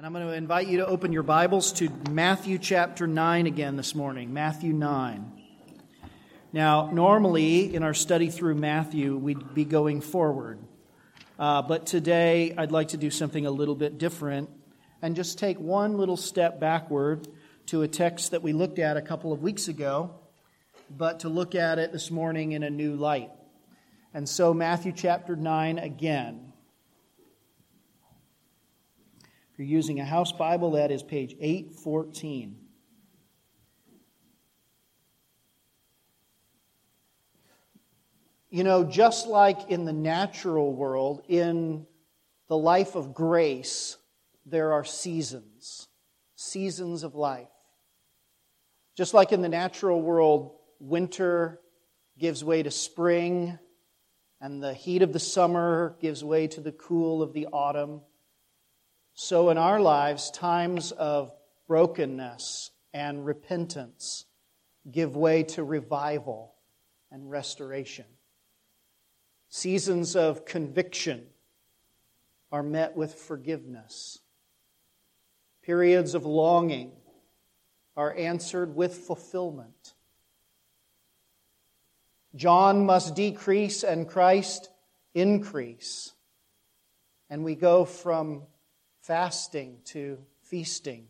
And I'm going to invite you to open your Bibles to Matthew chapter 9 again this morning. Matthew 9. Now, normally in our study through Matthew, we'd be going forward. Uh, but today, I'd like to do something a little bit different and just take one little step backward to a text that we looked at a couple of weeks ago, but to look at it this morning in a new light. And so, Matthew chapter 9 again. You're using a house Bible, that is page 814. You know, just like in the natural world, in the life of grace, there are seasons, seasons of life. Just like in the natural world, winter gives way to spring, and the heat of the summer gives way to the cool of the autumn. So, in our lives, times of brokenness and repentance give way to revival and restoration. Seasons of conviction are met with forgiveness. Periods of longing are answered with fulfillment. John must decrease and Christ increase. And we go from fasting to feasting,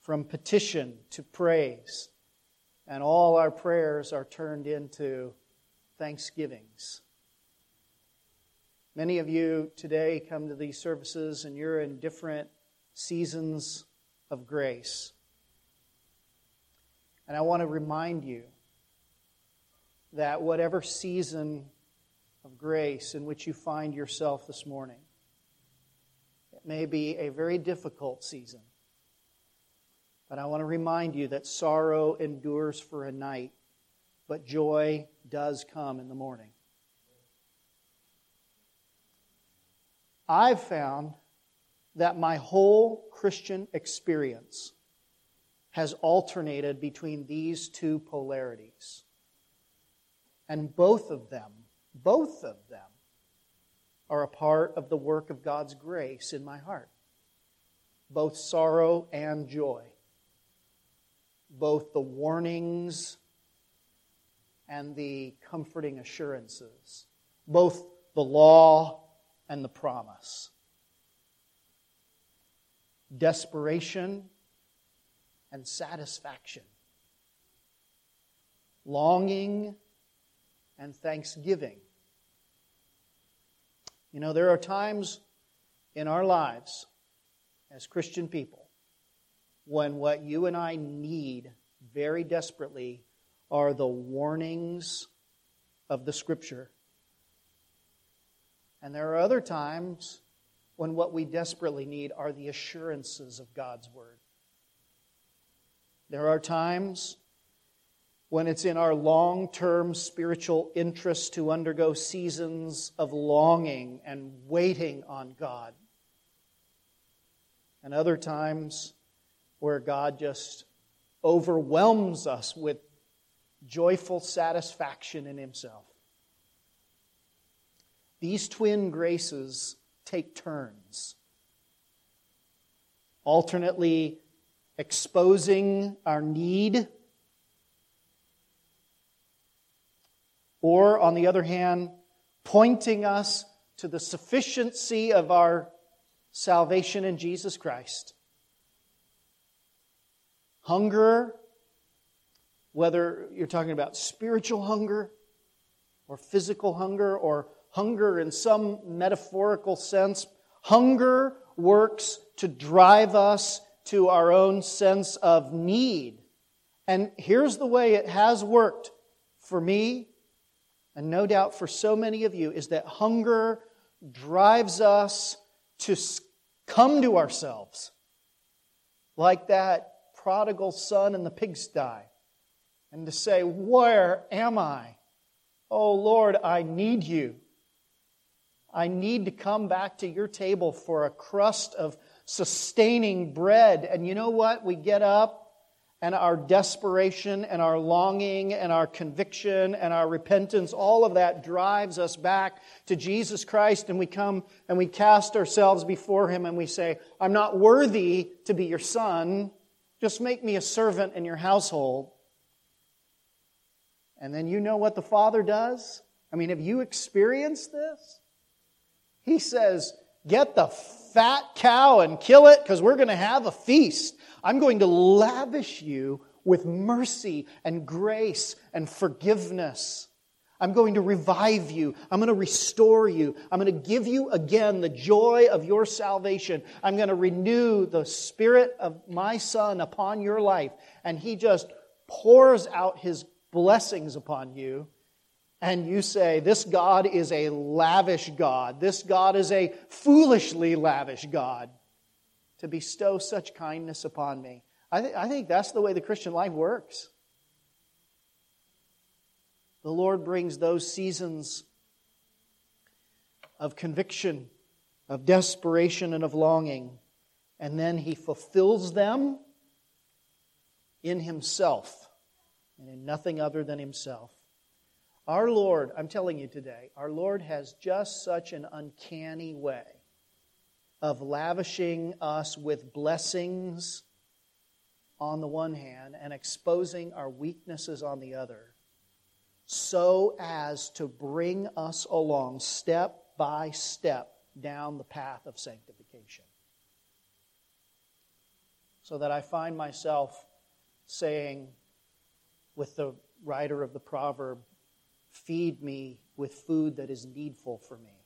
from petition to praise. And all our prayers are turned into thanksgivings. Many of you today come to these services and you're in different seasons of grace. And I want to remind you that whatever season of grace in which you find yourself this morning, may be a very difficult season. But I want to remind you that sorrow endures for a night, but joy does come in the morning. I've found that my whole Christian experience has alternated between these two polarities. And both of them, both of them, are a part of the work of God's grace in my heart. Both sorrow and joy. Both the warnings and the comforting assurances. Both the law and the promise. Desperation and satisfaction. Longing and thanksgiving you know, there are times in our lives as Christian people when what you and I need very desperately are the warnings of the Scripture. And there are other times when what we desperately need are the assurances of God's Word. There are times when it's in our long term spiritual interest to undergo seasons of longing and waiting on God. And other times where God just overwhelms us with joyful satisfaction in Himself. These twin graces take turns, alternately exposing our need Or, on the other hand, pointing us to the sufficiency of our salvation in Jesus Christ. Hunger, whether you're talking about spiritual hunger or physical hunger or hunger in some metaphorical sense, hunger works to drive us to our own sense of need. And here's the way it has worked for me and no doubt for so many of you, is that hunger drives us to come to ourselves like that prodigal son in the pigsty and to say, Where am I? Oh Lord, I need you. I need to come back to your table for a crust of sustaining bread. And you know what? We get up and our desperation and our longing and our conviction and our repentance, all of that drives us back to Jesus Christ and we come and we cast ourselves before Him and we say, I'm not worthy to be your son. Just make me a servant in your household. And then you know what the Father does? I mean, have you experienced this? He says, Get the fat cow and kill it because we're going to have a feast. I'm going to lavish you with mercy and grace and forgiveness. I'm going to revive you. I'm going to restore you. I'm going to give you again the joy of your salvation. I'm going to renew the spirit of my son upon your life. And he just pours out his blessings upon you. And you say, This God is a lavish God. This God is a foolishly lavish God to bestow such kindness upon me. I, th- I think that's the way the Christian life works. The Lord brings those seasons of conviction, of desperation, and of longing, and then He fulfills them in Himself and in nothing other than Himself. Our Lord, I'm telling you today, our Lord has just such an uncanny way of lavishing us with blessings on the one hand and exposing our weaknesses on the other, so as to bring us along step by step down the path of sanctification. So that I find myself saying, with the writer of the proverb, feed me with food that is needful for me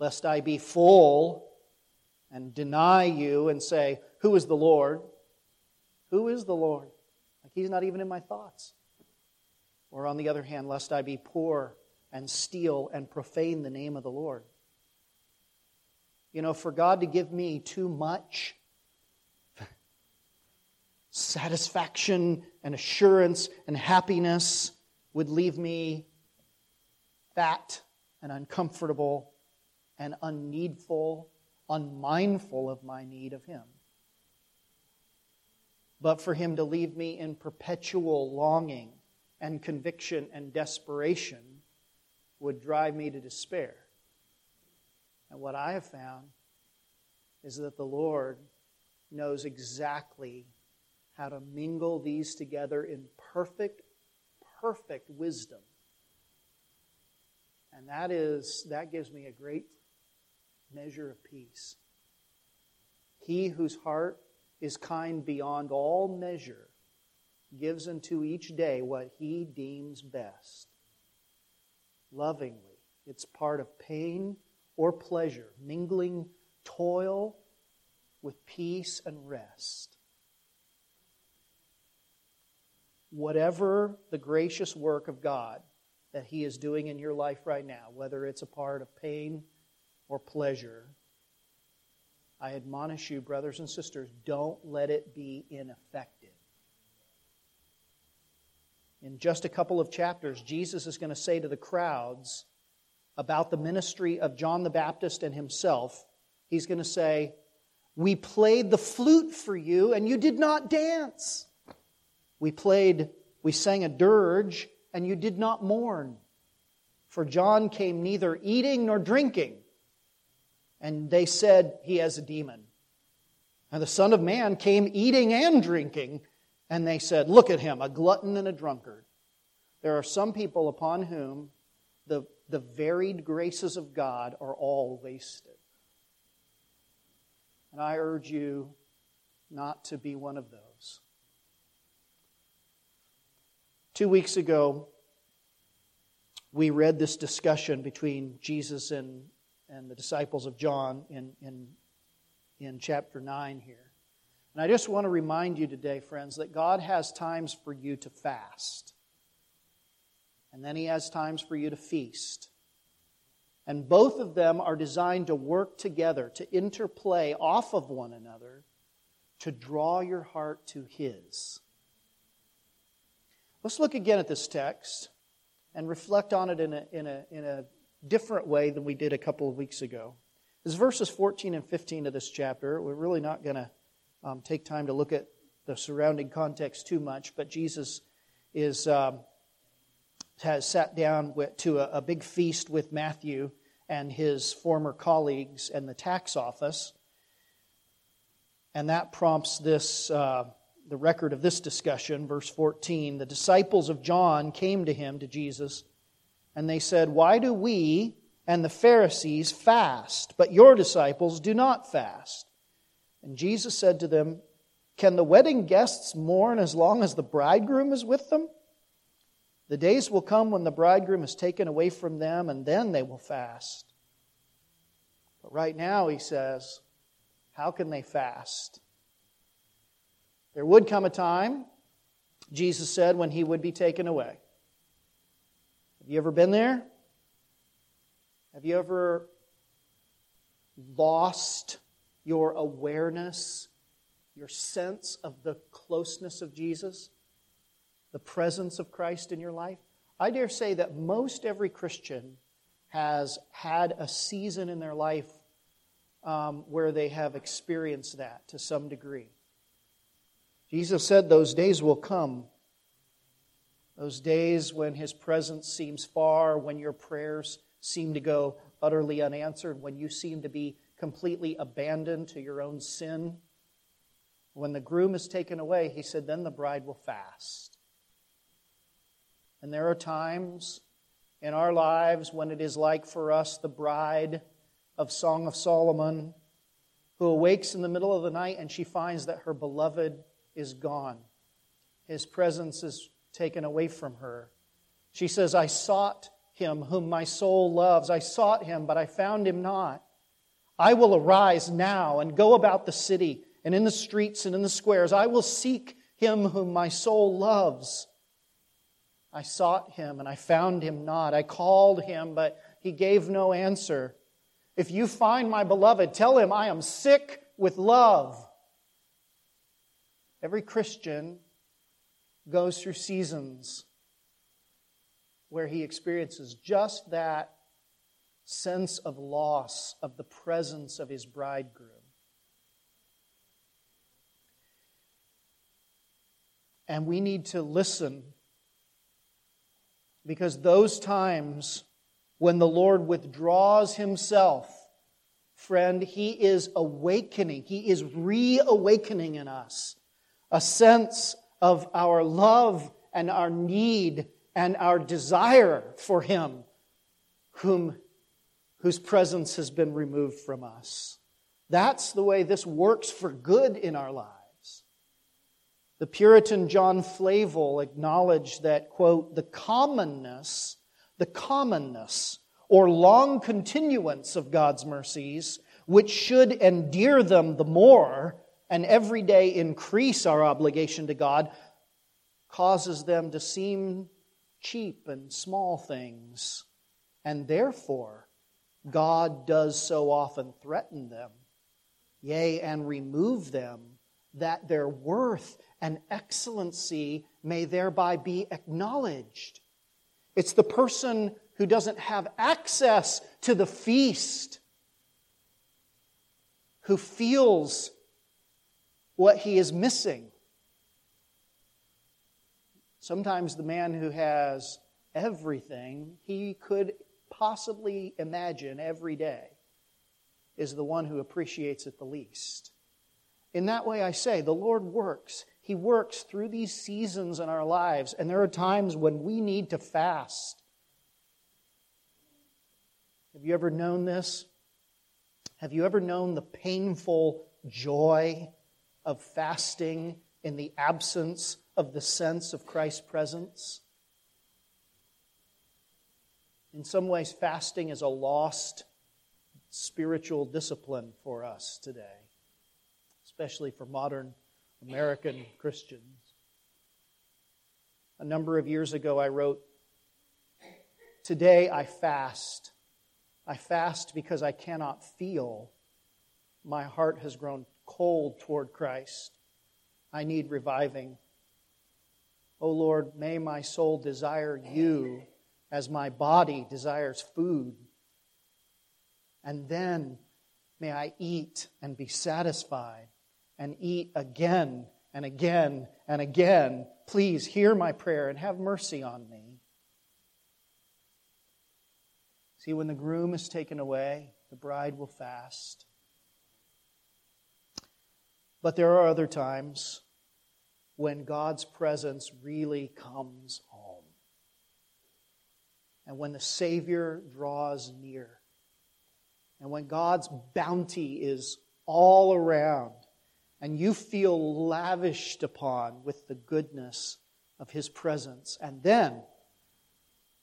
lest I be full and deny you and say, Who is the Lord? Who is the Lord? Like he's not even in my thoughts. Or on the other hand, lest I be poor and steal and profane the name of the Lord. You know, for God to give me too much satisfaction and assurance and happiness would leave me fat and uncomfortable and unneedful, unmindful of my need of Him. But for Him to leave me in perpetual longing and conviction and desperation would drive me to despair. And what I have found is that the Lord knows exactly how to mingle these together in perfect, perfect wisdom. And that is that gives me a great measure of peace. He whose heart is kind beyond all measure gives unto each day what he deems best. Lovingly, it's part of pain or pleasure, mingling toil with peace and rest. Whatever the gracious work of God that He is doing in your life right now, whether it's a part of pain or pleasure, I admonish you, brothers and sisters, don't let it be ineffective. In just a couple of chapters, Jesus is going to say to the crowds about the ministry of John the Baptist and himself, He's going to say, We played the flute for you, and you did not dance. We played, we sang a dirge, and you did not mourn. For John came neither eating nor drinking and they said, He has a demon. And the Son of Man came eating and drinking, and they said, Look at him, a glutton and a drunkard. There are some people upon whom the, the varied graces of God are all wasted. And I urge you not to be one of those. Two weeks ago, we read this discussion between Jesus and and the disciples of John in, in, in chapter 9 here. And I just want to remind you today, friends, that God has times for you to fast. And then He has times for you to feast. And both of them are designed to work together, to interplay off of one another, to draw your heart to His. Let's look again at this text and reflect on it in a, in a, in a different way than we did a couple of weeks ago. Is verses 14 and 15 of this chapter. We're really not going to um, take time to look at the surrounding context too much, but Jesus is, um, has sat down with, to a, a big feast with Matthew and his former colleagues and the tax office. And that prompts this, uh, the record of this discussion, verse 14. The disciples of John came to him, to Jesus, and they said, Why do we and the Pharisees fast, but your disciples do not fast? And Jesus said to them, Can the wedding guests mourn as long as the bridegroom is with them? The days will come when the bridegroom is taken away from them, and then they will fast. But right now, he says, how can they fast? There would come a time, Jesus said, when he would be taken away. You ever been there? Have you ever lost your awareness, your sense of the closeness of Jesus, the presence of Christ in your life? I dare say that most every Christian has had a season in their life um, where they have experienced that to some degree. Jesus said those days will come. Those days when his presence seems far, when your prayers seem to go utterly unanswered, when you seem to be completely abandoned to your own sin. When the groom is taken away, he said, then the bride will fast. And there are times in our lives when it is like for us the bride of Song of Solomon who awakes in the middle of the night and she finds that her beloved is gone. His presence is taken away from her. She says, I sought him whom my soul loves. I sought him, but I found him not. I will arise now and go about the city and in the streets and in the squares. I will seek him whom my soul loves. I sought him and I found him not. I called him, but he gave no answer. If you find my beloved, tell him I am sick with love. Every Christian goes through seasons where he experiences just that sense of loss of the presence of his bridegroom. And we need to listen because those times when the Lord withdraws himself, friend, he is awakening, he is reawakening in us a sense of our love and our need and our desire for him whom whose presence has been removed from us. That's the way this works for good in our lives. The Puritan John Flavel acknowledged that, quote, the commonness, the commonness or long continuance of God's mercies, which should endear them the more and every day increase our obligation to God, causes them to seem cheap and small things. And therefore, God does so often threaten them, yea, and remove them, that their worth and excellency may thereby be acknowledged. It's the person who doesn't have access to the feast who feels what he is missing. Sometimes the man who has everything he could possibly imagine every day is the one who appreciates it the least. In that way, I say, the Lord works. He works through these seasons in our lives, and there are times when we need to fast. Have you ever known this? Have you ever known the painful joy of fasting in the absence of the sense of Christ's presence? In some ways, fasting is a lost spiritual discipline for us today, especially for modern American Christians. A number of years ago, I wrote, Today I fast. I fast because I cannot feel. My heart has grown cold toward Christ. I need reviving. O oh Lord, may my soul desire you as my body desires food. And then may I eat and be satisfied, and eat again and again and again, Please hear my prayer and have mercy on me. See, when the groom is taken away, the bride will fast. But there are other times when God's presence really comes home. And when the Savior draws near. And when God's bounty is all around and you feel lavished upon with the goodness of His presence. And then,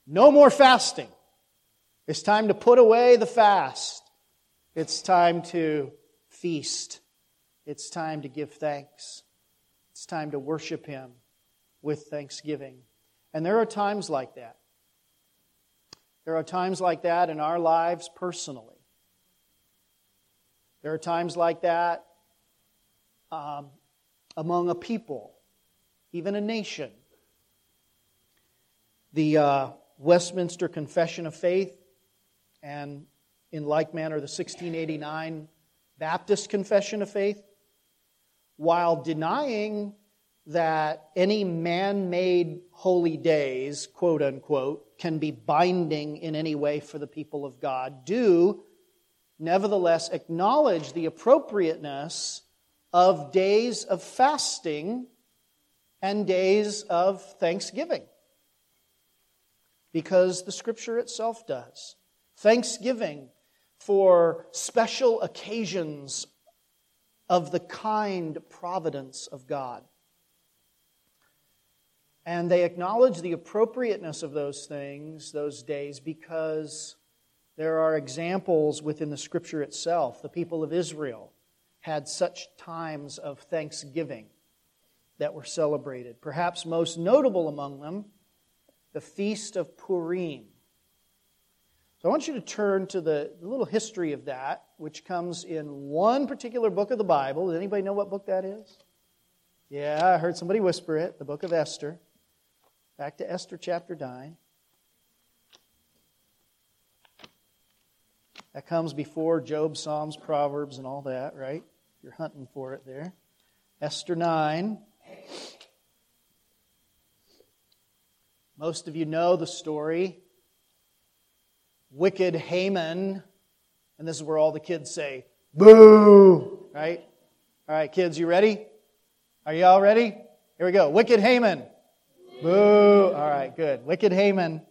no more fasting. It's time to put away the fast. It's time to feast. It's time to give thanks. It's time to worship Him with thanksgiving. And there are times like that. There are times like that in our lives personally. There are times like that um, among a people, even a nation. The uh, Westminster Confession of Faith, and in like manner, the 1689 Baptist Confession of Faith, while denying that any man made holy days, quote unquote, can be binding in any way for the people of God, do nevertheless acknowledge the appropriateness of days of fasting and days of thanksgiving. Because the scripture itself does. Thanksgiving for special occasions of the kind providence of God. And they acknowledge the appropriateness of those things, those days, because there are examples within the scripture itself. The people of Israel had such times of thanksgiving that were celebrated. Perhaps most notable among them, the Feast of Purim. I want you to turn to the little history of that, which comes in one particular book of the Bible. Does anybody know what book that is? Yeah, I heard somebody whisper it the book of Esther. Back to Esther chapter 9. That comes before Job, Psalms, Proverbs, and all that, right? you're hunting for it there. Esther 9. Most of you know the story. Wicked Haman, and this is where all the kids say, Boo! Right? All right, kids, you ready? Are you all ready? Here we go. Wicked Haman. Boo! All right, good. Wicked Haman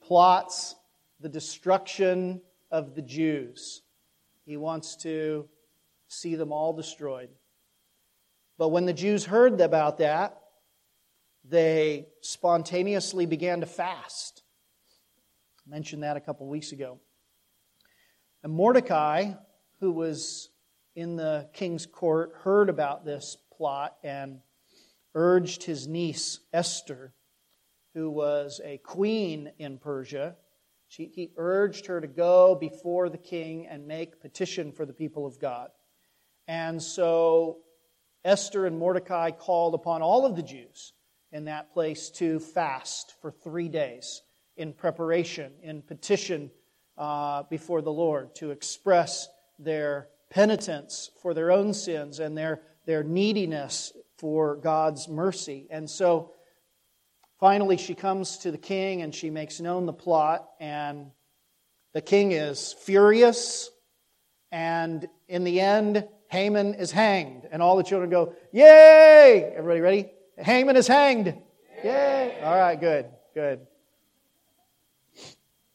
plots the destruction of the Jews. He wants to see them all destroyed. But when the Jews heard about that, they spontaneously began to fast. Mentioned that a couple weeks ago. And Mordecai, who was in the king's court, heard about this plot and urged his niece Esther, who was a queen in Persia, she, he urged her to go before the king and make petition for the people of God. And so Esther and Mordecai called upon all of the Jews in that place to fast for three days in preparation, in petition uh, before the Lord, to express their penitence for their own sins and their, their neediness for God's mercy. And so finally, she comes to the king and she makes known the plot, and the king is furious. And in the end, Haman is hanged. And all the children go, Yay! Everybody ready? Haman is hanged. Yay! Yay. All right, good, good.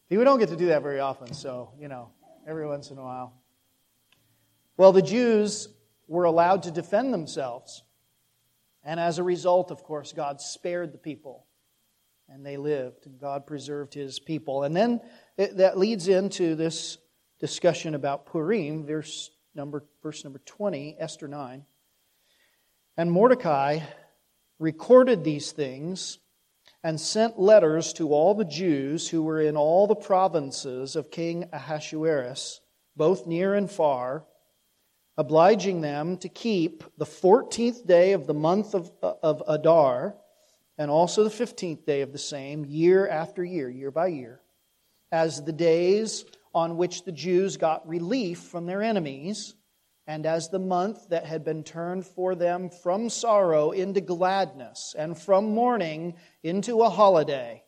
We don't get to do that very often, so, you know, every once in a while. Well, the Jews were allowed to defend themselves. And as a result, of course, God spared the people and they lived. And God preserved his people. And then it, that leads into this discussion about Purim, verse number, verse number 20, Esther 9. And Mordecai recorded these things and sent letters to all the Jews who were in all the provinces of King Ahasuerus, both near and far, obliging them to keep the 14th day of the month of, uh, of Adar and also the 15th day of the same, year after year, year by year, as the days on which the Jews got relief from their enemies, and as the month that had been turned for them from sorrow into gladness, and from mourning into a holiday,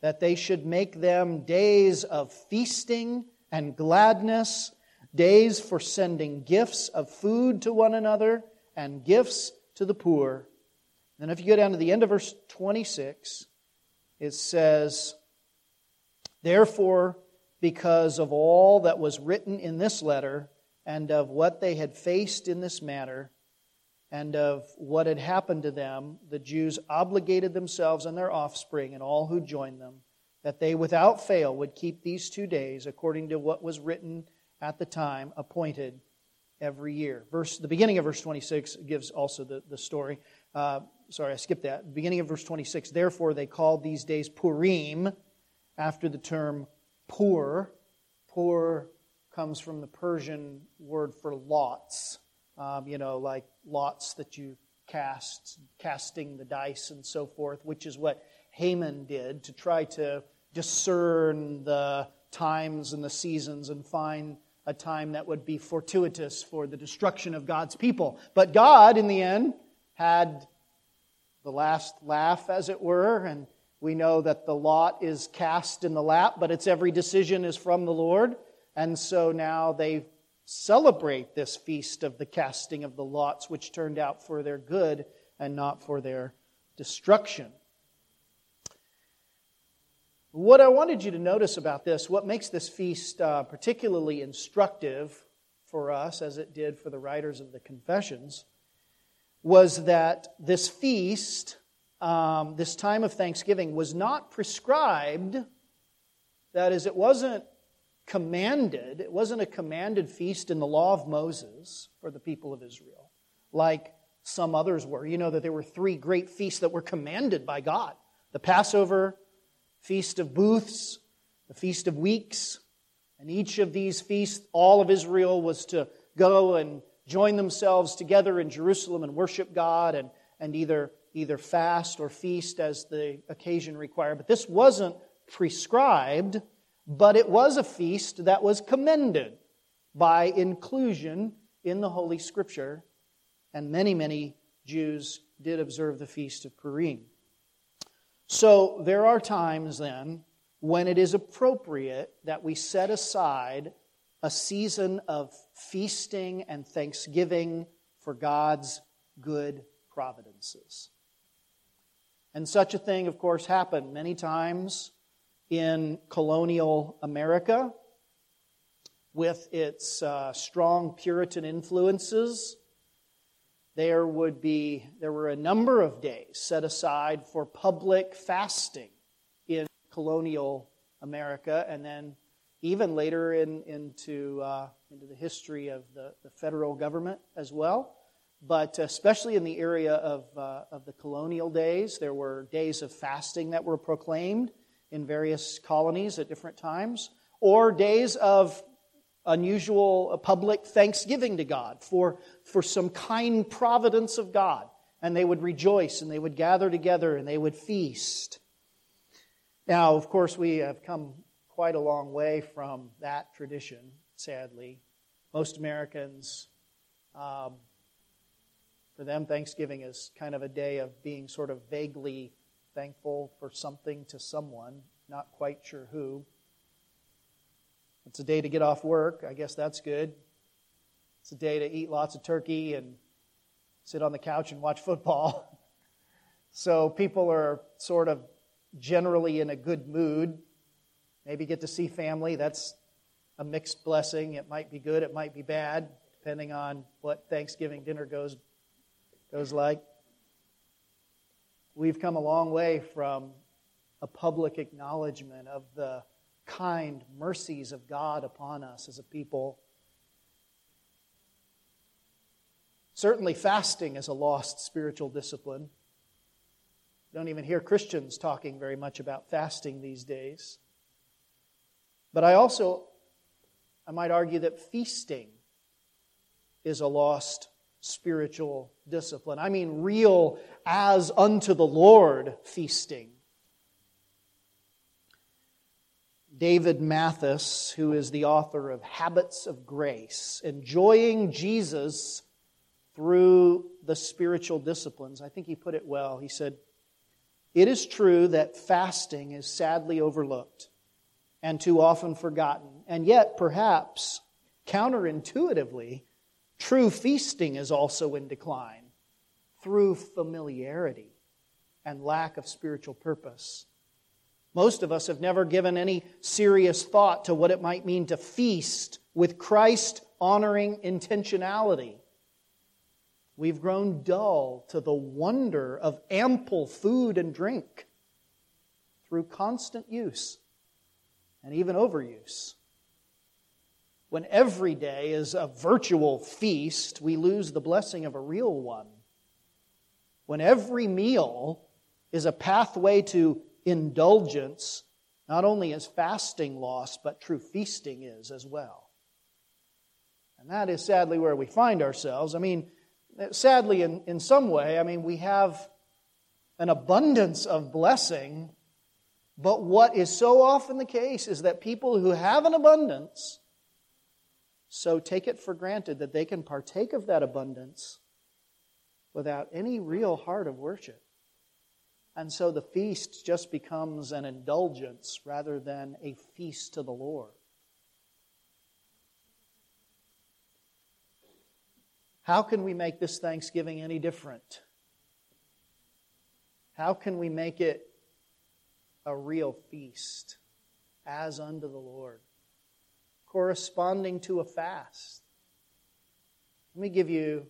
that they should make them days of feasting and gladness, days for sending gifts of food to one another and gifts to the poor. Then, if you go down to the end of verse 26, it says, Therefore, because of all that was written in this letter, and of what they had faced in this matter and of what had happened to them, the Jews obligated themselves and their offspring and all who joined them that they without fail would keep these two days according to what was written at the time appointed every year. Verse, the beginning of verse 26 gives also the, the story. Uh, sorry, I skipped that. Beginning of verse 26, therefore they called these days Purim after the term Pur. Pur comes from the Persian word for lots, um, you know, like lots that you cast, casting the dice and so forth, which is what Haman did to try to discern the times and the seasons and find a time that would be fortuitous for the destruction of God's people. But God, in the end, had the last laugh, as it were, and we know that the lot is cast in the lap, but its every decision is from the Lord. And so now they celebrate this feast of the casting of the lots, which turned out for their good and not for their destruction. What I wanted you to notice about this, what makes this feast uh, particularly instructive for us, as it did for the writers of the Confessions, was that this feast, um, this time of Thanksgiving, was not prescribed. That is, it wasn't commanded, it wasn't a commanded feast in the law of Moses for the people of Israel, like some others were. You know that there were three great feasts that were commanded by God the Passover, Feast of Booths, the Feast of Weeks. And each of these feasts, all of Israel was to go and join themselves together in Jerusalem and worship God and, and either, either fast or feast as the occasion required. But this wasn't prescribed but it was a feast that was commended by inclusion in the Holy Scripture, and many, many Jews did observe the Feast of Purim. So there are times then when it is appropriate that we set aside a season of feasting and thanksgiving for God's good providences. And such a thing, of course, happened many times in colonial America with its uh, strong Puritan influences. There would be there were a number of days set aside for public fasting in colonial America, and then even later in, into uh, into the history of the, the federal government as well. But especially in the area of, uh, of the colonial days, there were days of fasting that were proclaimed in various colonies at different times, or days of unusual public thanksgiving to God for, for some kind providence of God. And they would rejoice and they would gather together and they would feast. Now, of course, we have come quite a long way from that tradition, sadly. Most Americans, um, for them, Thanksgiving is kind of a day of being sort of vaguely thankful for something to someone, not quite sure who. It's a day to get off work. I guess that's good. It's a day to eat lots of turkey and sit on the couch and watch football. so people are sort of generally in a good mood. Maybe get to see family. That's a mixed blessing. It might be good, it might be bad, depending on what Thanksgiving dinner goes, goes like. We've come a long way from a public acknowledgement of the kind mercies of God upon us as a people. Certainly, fasting is a lost spiritual discipline. You Don't even hear Christians talking very much about fasting these days. But I also, I might argue that feasting is a lost spiritual discipline. I mean, real as unto the Lord feasting. David Mathis, who is the author of Habits of Grace, enjoying Jesus through the spiritual disciplines. I think he put it well. He said, It is true that fasting is sadly overlooked and too often forgotten, and yet, perhaps, counterintuitively, true feasting is also in decline through familiarity and lack of spiritual purpose. Most of us have never given any serious thought to what it might mean to feast with Christ honoring intentionality. We've grown dull to the wonder of ample food and drink through constant use and even overuse. When every day is a virtual feast, we lose the blessing of a real one. When every meal is a pathway to indulgence, not only is fasting lost, but true feasting is as well. And that is sadly where we find ourselves. I mean, sadly, in, in some way, I mean, we have an abundance of blessing, but what is so often the case is that people who have an abundance so take it for granted that they can partake of that abundance without any real heart of worship. And so the feast just becomes an indulgence rather than a feast to the Lord. How can we make this Thanksgiving any different? How can we make it a real feast as unto the Lord, corresponding to a fast? Let me give you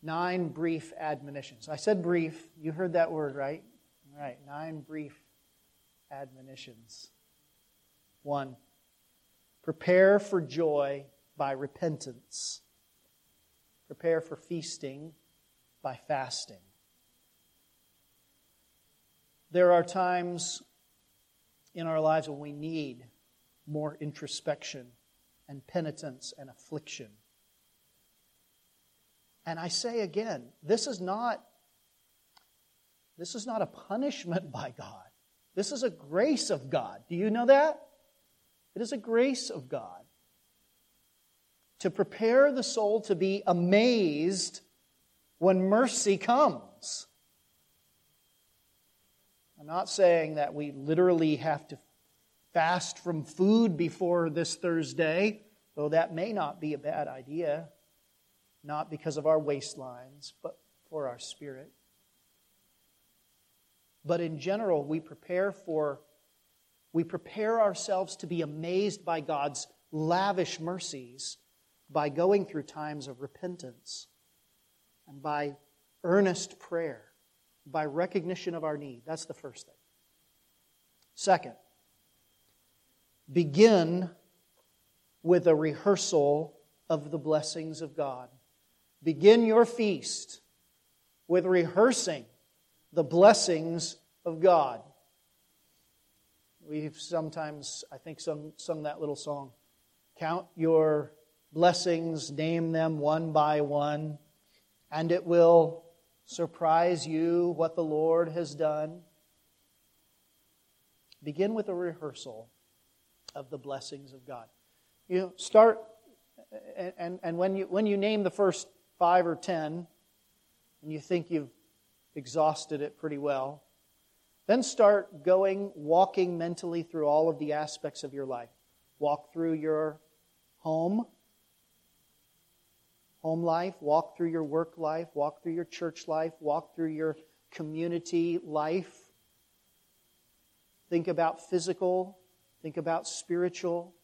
nine brief admonitions. I said brief. You heard that word, right? All right, nine brief admonitions. One, prepare for joy by repentance. Prepare for feasting by fasting. There are times in our lives when we need more introspection and penitence and affliction. And I say again, this is not this is not a punishment by God. This is a grace of God. Do you know that? It is a grace of God to prepare the soul to be amazed when mercy comes. I'm not saying that we literally have to fast from food before this Thursday, though that may not be a bad idea not because of our waistlines, but for our spirit. But in general, we prepare for we prepare ourselves to be amazed by God's lavish mercies by going through times of repentance and by earnest prayer, by recognition of our need. That's the first thing. Second, begin with a rehearsal of the blessings of God. Begin your feast with rehearsing the blessings of God. We've sometimes, I think, sung, sung that little song. Count your blessings, name them one by one, and it will surprise you what the Lord has done. Begin with a rehearsal of the blessings of God. You know, start, and, and, and when, you, when you name the first five or ten, and you think you've exhausted it pretty well, then start going, walking mentally through all of the aspects of your life. Walk through your home, home life, walk through your work life, walk through your church life, walk through your community life. Think about physical, think about spiritual,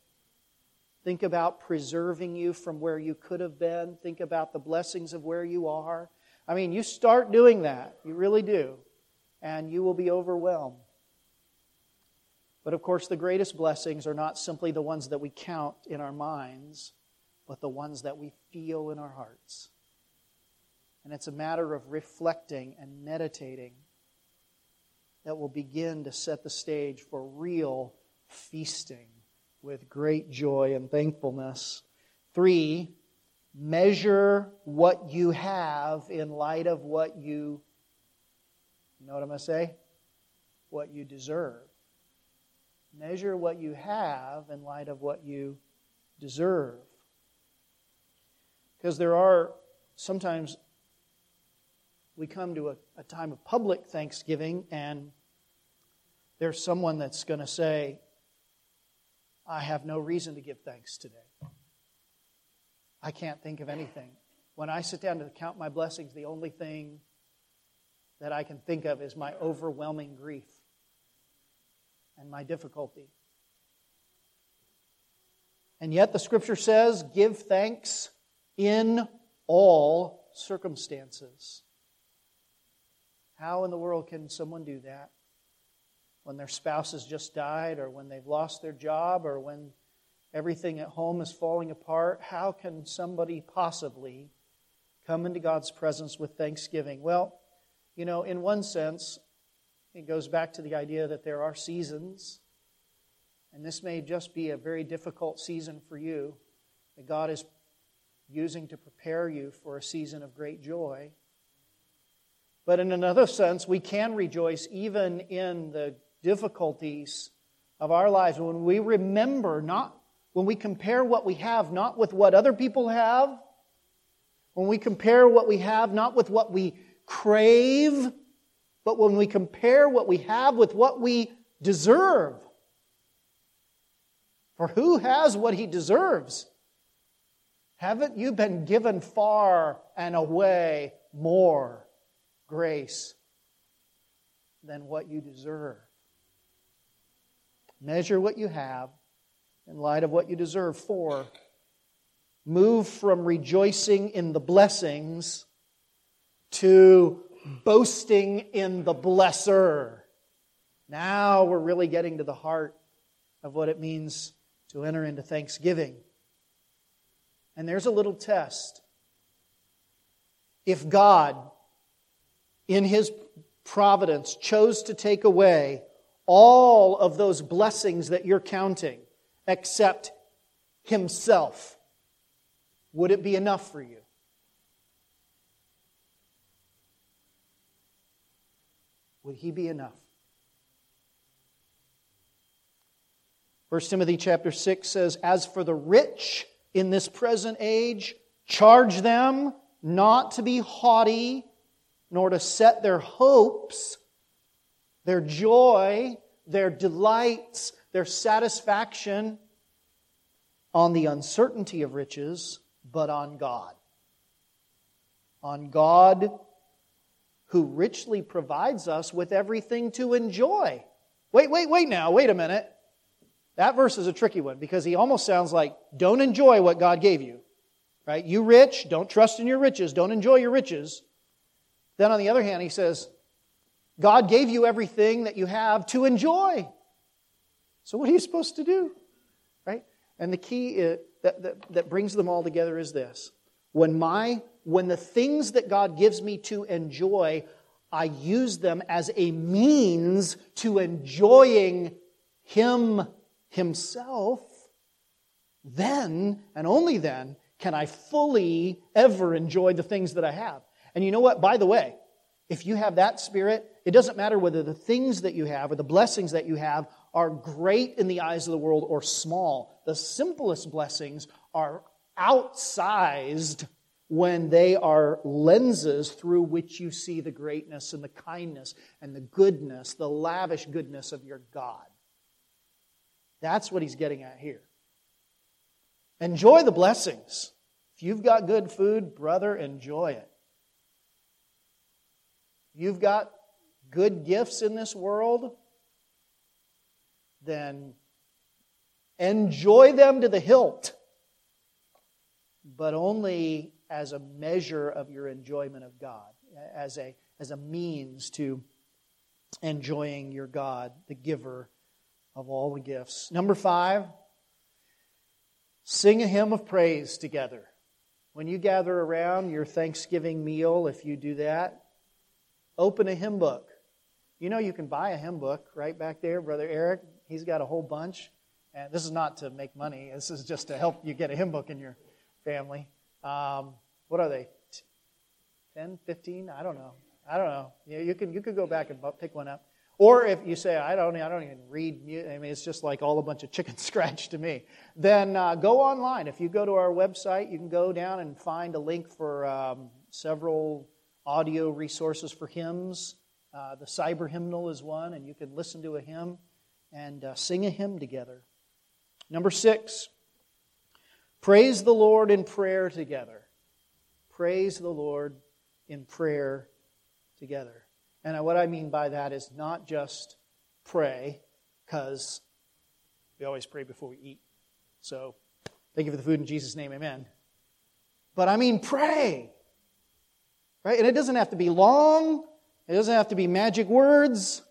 Think about preserving you from where you could have been. Think about the blessings of where you are. I mean, you start doing that. You really do. And you will be overwhelmed. But of course, the greatest blessings are not simply the ones that we count in our minds, but the ones that we feel in our hearts. And it's a matter of reflecting and meditating that will begin to set the stage for real feasting with great joy and thankfulness. Three, measure what you have in light of what you, you know what I'm going to say? What you deserve. Measure what you have in light of what you deserve. Because there are sometimes we come to a, a time of public thanksgiving and there's someone that's going to say, I have no reason to give thanks today. I can't think of anything. When I sit down to count my blessings, the only thing that I can think of is my overwhelming grief and my difficulty. And yet the scripture says, give thanks in all circumstances. How in the world can someone do that? When their spouse has just died, or when they've lost their job, or when everything at home is falling apart? How can somebody possibly come into God's presence with thanksgiving? Well, you know, in one sense, it goes back to the idea that there are seasons, and this may just be a very difficult season for you that God is using to prepare you for a season of great joy. But in another sense, we can rejoice even in the difficulties of our lives when we remember not when we compare what we have not with what other people have, when we compare what we have not with what we crave, but when we compare what we have with what we deserve. For who has what he deserves? Haven't you been given far and away more grace than what you deserve? Measure what you have in light of what you deserve. Four, move from rejoicing in the blessings to boasting in the blesser. Now we're really getting to the heart of what it means to enter into thanksgiving. And there's a little test. If God, in His providence, chose to take away all of those blessings that you're counting except Himself, would it be enough for you? Would He be enough? 1 Timothy chapter 6 says, As for the rich in this present age, charge them not to be haughty, nor to set their hopes, their joy, their delights, their satisfaction on the uncertainty of riches, but on God. On God who richly provides us with everything to enjoy. Wait, wait, wait now, wait a minute. That verse is a tricky one because he almost sounds like don't enjoy what God gave you. Right? You rich, don't trust in your riches, don't enjoy your riches. Then on the other hand, he says, God gave you everything that you have to enjoy. So what are you supposed to do? Right? And the key is, that, that, that brings them all together is this. When my when the things that God gives me to enjoy, I use them as a means to enjoying Him himself, then and only then can I fully ever enjoy the things that I have. And you know what? By the way, if you have that spirit, it doesn't matter whether the things that you have or the blessings that you have are great in the eyes of the world or small. The simplest blessings are outsized when they are lenses through which you see the greatness and the kindness and the goodness, the lavish goodness of your God. That's what he's getting at here. Enjoy the blessings. If you've got good food, brother, enjoy it. You've got good gifts in this world, then enjoy them to the hilt, but only as a measure of your enjoyment of God, as a, as a means to enjoying your God, the giver of all the gifts. Number five, sing a hymn of praise together. When you gather around your Thanksgiving meal, if you do that, open a hymn book. You know, you can buy a hymn book right back there, Brother Eric. He's got a whole bunch. And this is not to make money, this is just to help you get a hymn book in your family. Um, what are they? 10, 15? I don't know. I don't know. Yeah, you can you could go back and pick one up. Or if you say, I don't, I don't even read music, I mean, it's just like all a bunch of chicken scratch to me, then uh, go online. If you go to our website, you can go down and find a link for um, several audio resources for hymns. Uh, the cyber hymnal is one, and you can listen to a hymn and uh, sing a hymn together. Number six, praise the Lord in prayer together. Praise the Lord in prayer together. And what I mean by that is not just pray, because we always pray before we eat. So thank you for the food in Jesus' name, amen. But I mean pray. Right? And it doesn't have to be long, it doesn't have to be magic words,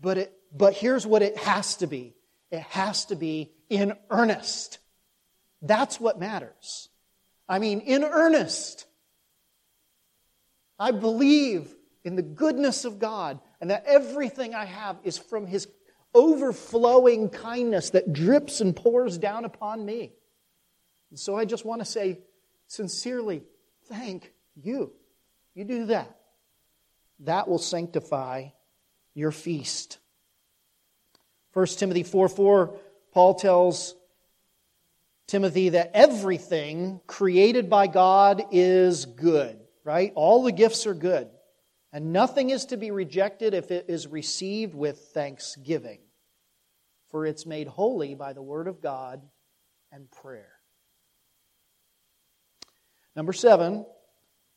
but, it, but here's what it has to be it has to be in earnest. That's what matters. I mean, in earnest. I believe in the goodness of God and that everything I have is from His overflowing kindness that drips and pours down upon me. And so I just want to say sincerely, thank you. You do that. That will sanctify your feast. 1 Timothy 4 4, Paul tells Timothy that everything created by God is good, right? All the gifts are good. And nothing is to be rejected if it is received with thanksgiving, for it's made holy by the word of God and prayer. Number seven,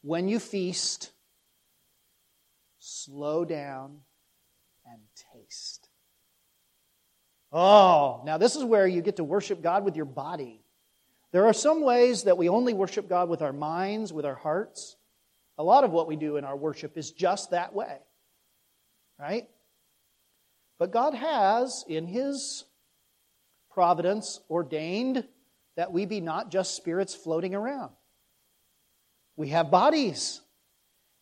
when you feast, slow down and taste. Oh, now this is where you get to worship God with your body. There are some ways that we only worship God with our minds, with our hearts. A lot of what we do in our worship is just that way, right? But God has, in His providence, ordained that we be not just spirits floating around. We have bodies.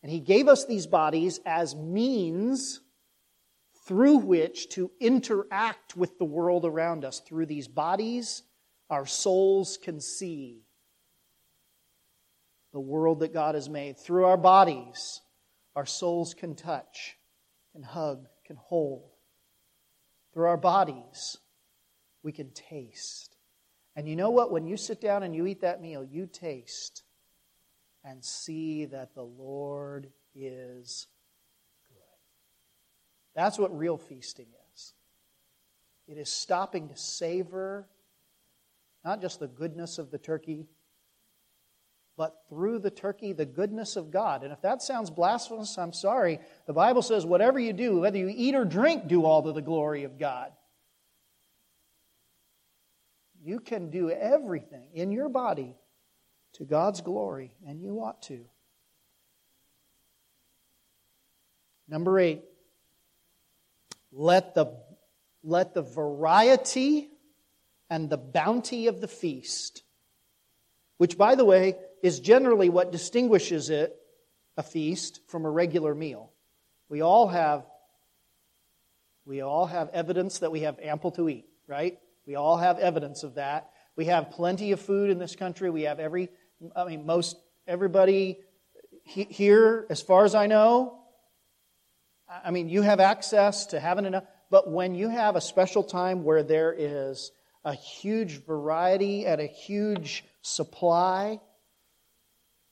And He gave us these bodies as means through which to interact with the world around us. Through these bodies, our souls can see the world that God has made. Through our bodies, our souls can touch, can hug, can hold. Through our bodies, we can taste. And you know what? When you sit down and you eat that meal, you taste and see that the Lord is good. That's what real feasting is. It is stopping to savor not just the goodness of the turkey but through the turkey, the goodness of God. And if that sounds blasphemous, I'm sorry. The Bible says, whatever you do, whether you eat or drink, do all to the glory of God. You can do everything in your body to God's glory, and you ought to. Number eight, let the, let the variety and the bounty of the feast, which, by the way, is generally what distinguishes it, a feast, from a regular meal. We all have we all have evidence that we have ample to eat, right? We all have evidence of that. We have plenty of food in this country. We have every I mean most everybody here as far as I know I mean you have access to having enough but when you have a special time where there is a huge variety and a huge supply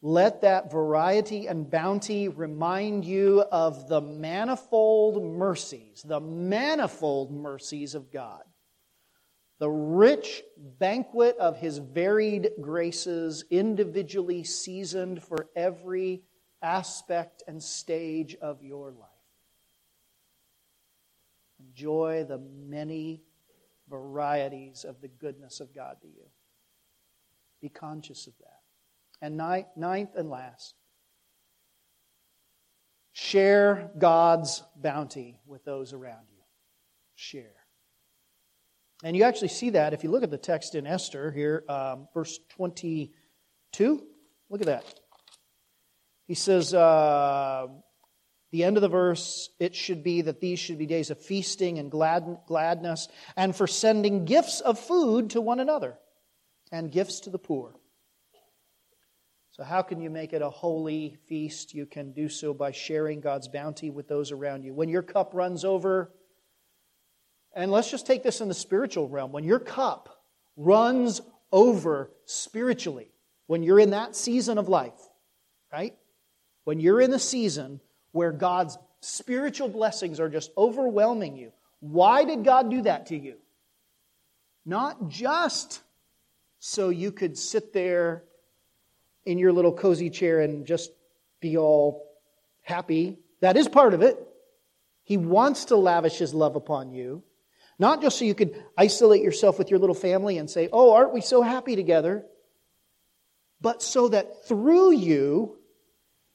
let that variety and bounty remind you of the manifold mercies, the manifold mercies of God. The rich banquet of His varied graces, individually seasoned for every aspect and stage of your life. Enjoy the many varieties of the goodness of God to you. Be conscious of that. And ninth and last, share God's bounty with those around you. Share. And you actually see that if you look at the text in Esther here, um, verse 22. Look at that. He says, uh, the end of the verse, it should be that these should be days of feasting and glad, gladness, and for sending gifts of food to one another, and gifts to the poor. So, how can you make it a holy feast? You can do so by sharing God's bounty with those around you. When your cup runs over, and let's just take this in the spiritual realm. When your cup runs over spiritually, when you're in that season of life, right? When you're in the season where God's spiritual blessings are just overwhelming you, why did God do that to you? Not just so you could sit there in your little cozy chair and just be all happy. That is part of it. He wants to lavish his love upon you. Not just so you could isolate yourself with your little family and say, Oh, aren't we so happy together? But so that through you,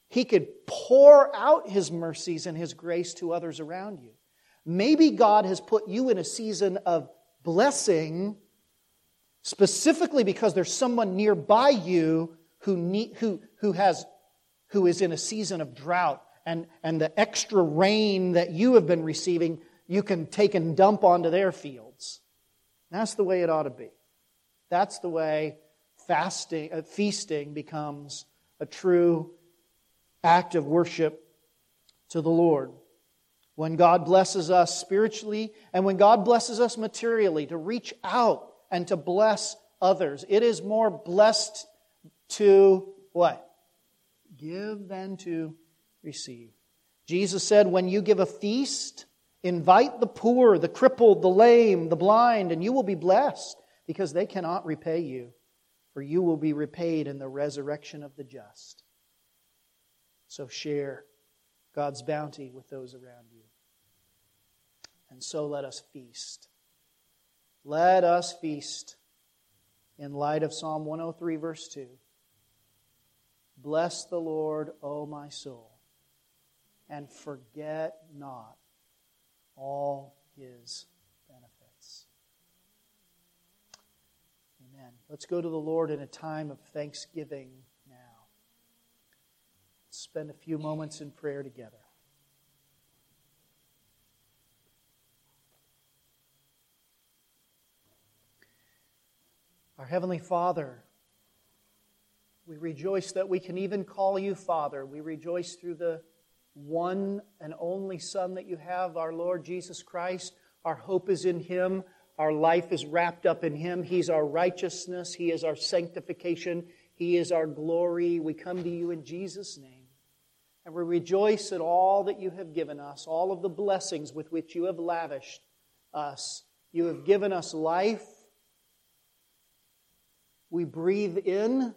he could pour out his mercies and his grace to others around you. Maybe God has put you in a season of blessing specifically because there's someone nearby you who, need, who, who, has, who is in a season of drought and, and the extra rain that you have been receiving you can take and dump onto their fields. That's the way it ought to be. That's the way fasting, uh, feasting becomes a true act of worship to the Lord. When God blesses us spiritually and when God blesses us materially to reach out and to bless others, it is more blessed to what? Give than to receive. Jesus said, when you give a feast, invite the poor, the crippled, the lame, the blind, and you will be blessed because they cannot repay you, for you will be repaid in the resurrection of the just. So share God's bounty with those around you. And so let us feast. Let us feast in light of Psalm 103, verse 2. Bless the Lord, O my soul, and forget not all his benefits. Amen. Let's go to the Lord in a time of thanksgiving now. spend a few moments in prayer together. Our Heavenly Father, we rejoice that we can even call you Father. We rejoice through the one and only Son that you have, our Lord Jesus Christ. Our hope is in Him. Our life is wrapped up in Him. He's our righteousness. He is our sanctification. He is our glory. We come to you in Jesus' name. And we rejoice at all that you have given us, all of the blessings with which you have lavished us. You have given us life. We breathe in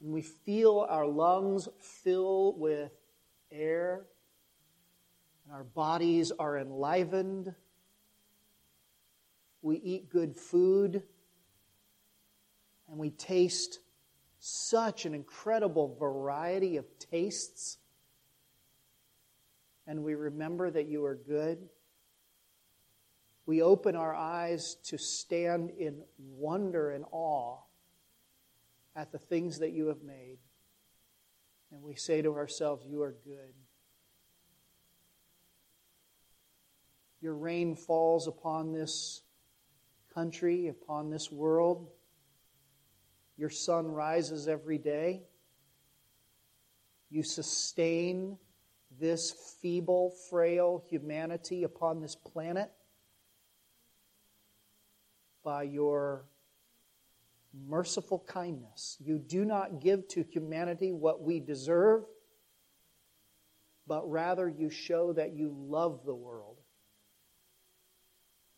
and we feel our lungs fill with air, and our bodies are enlivened. We eat good food, and we taste such an incredible variety of tastes. And we remember that you are good. We open our eyes to stand in wonder and awe at the things that you have made. And we say to ourselves, You are good. Your rain falls upon this country, upon this world. Your sun rises every day. You sustain this feeble, frail humanity upon this planet by your merciful kindness. You do not give to humanity what we deserve, but rather you show that you love the world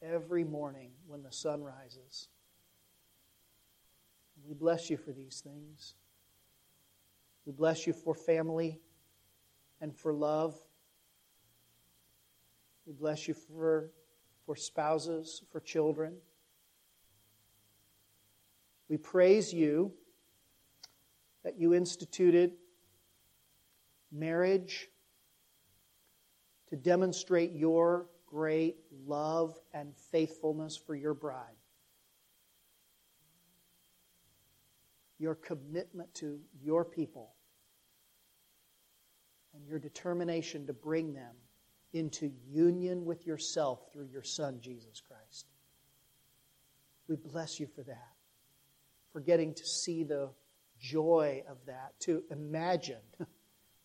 every morning when the sun rises. We bless you for these things. We bless you for family and for love. We bless you for, for spouses, for children. We praise you that you instituted marriage to demonstrate your great love and faithfulness for your bride. Your commitment to your people and your determination to bring them into union with yourself through your Son, Jesus Christ. We bless you for that for getting to see the joy of that, to imagine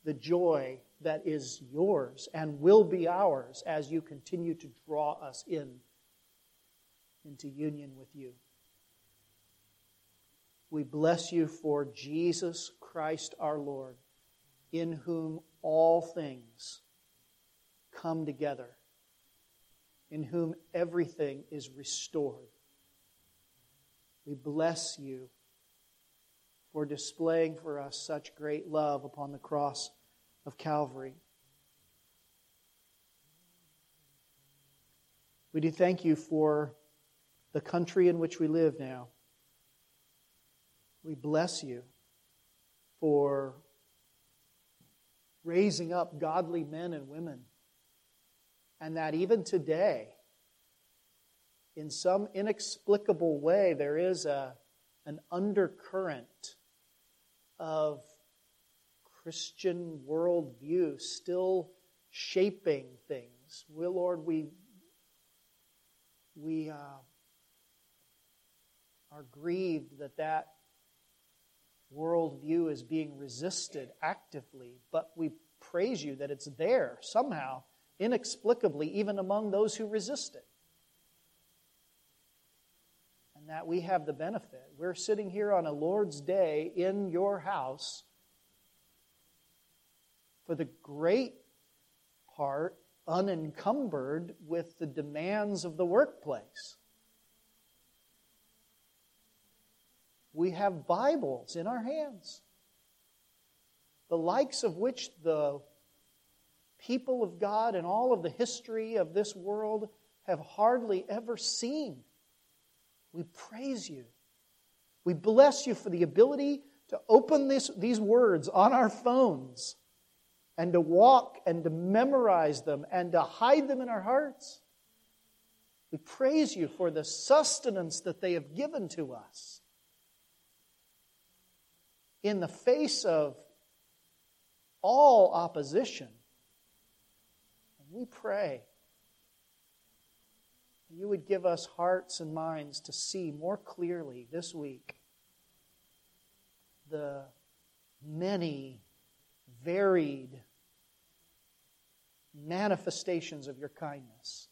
the joy that is yours and will be ours as you continue to draw us in into union with you. We bless you for Jesus Christ our Lord, in whom all things come together, in whom everything is restored. We bless you for displaying for us such great love upon the cross of Calvary. We do thank you for the country in which we live now. We bless you for raising up godly men and women. And that even today, in some inexplicable way, there is a, an undercurrent of Christian worldview still shaping things. We, Lord, we, we uh, are grieved that that worldview is being resisted actively, but we praise you that it's there somehow, inexplicably, even among those who resist it. And that we have the benefit. We're sitting here on a Lord's Day in your house for the great part unencumbered with the demands of the workplace. we have Bibles in our hands, the likes of which the people of God and all of the history of this world have hardly ever seen. We praise you. We bless you for the ability to open this, these words on our phones and to walk and to memorize them and to hide them in our hearts. We praise you for the sustenance that they have given to us in the face of all opposition. We pray you would give us hearts and minds to see more clearly this week the many varied manifestations of your kindness.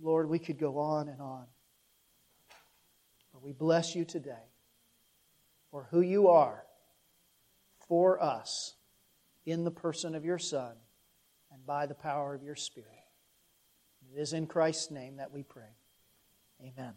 Lord, we could go on and on. But we bless you today for who you are for us in the person of your Son and by the power of your Spirit. It is in Christ's name that we pray. Amen.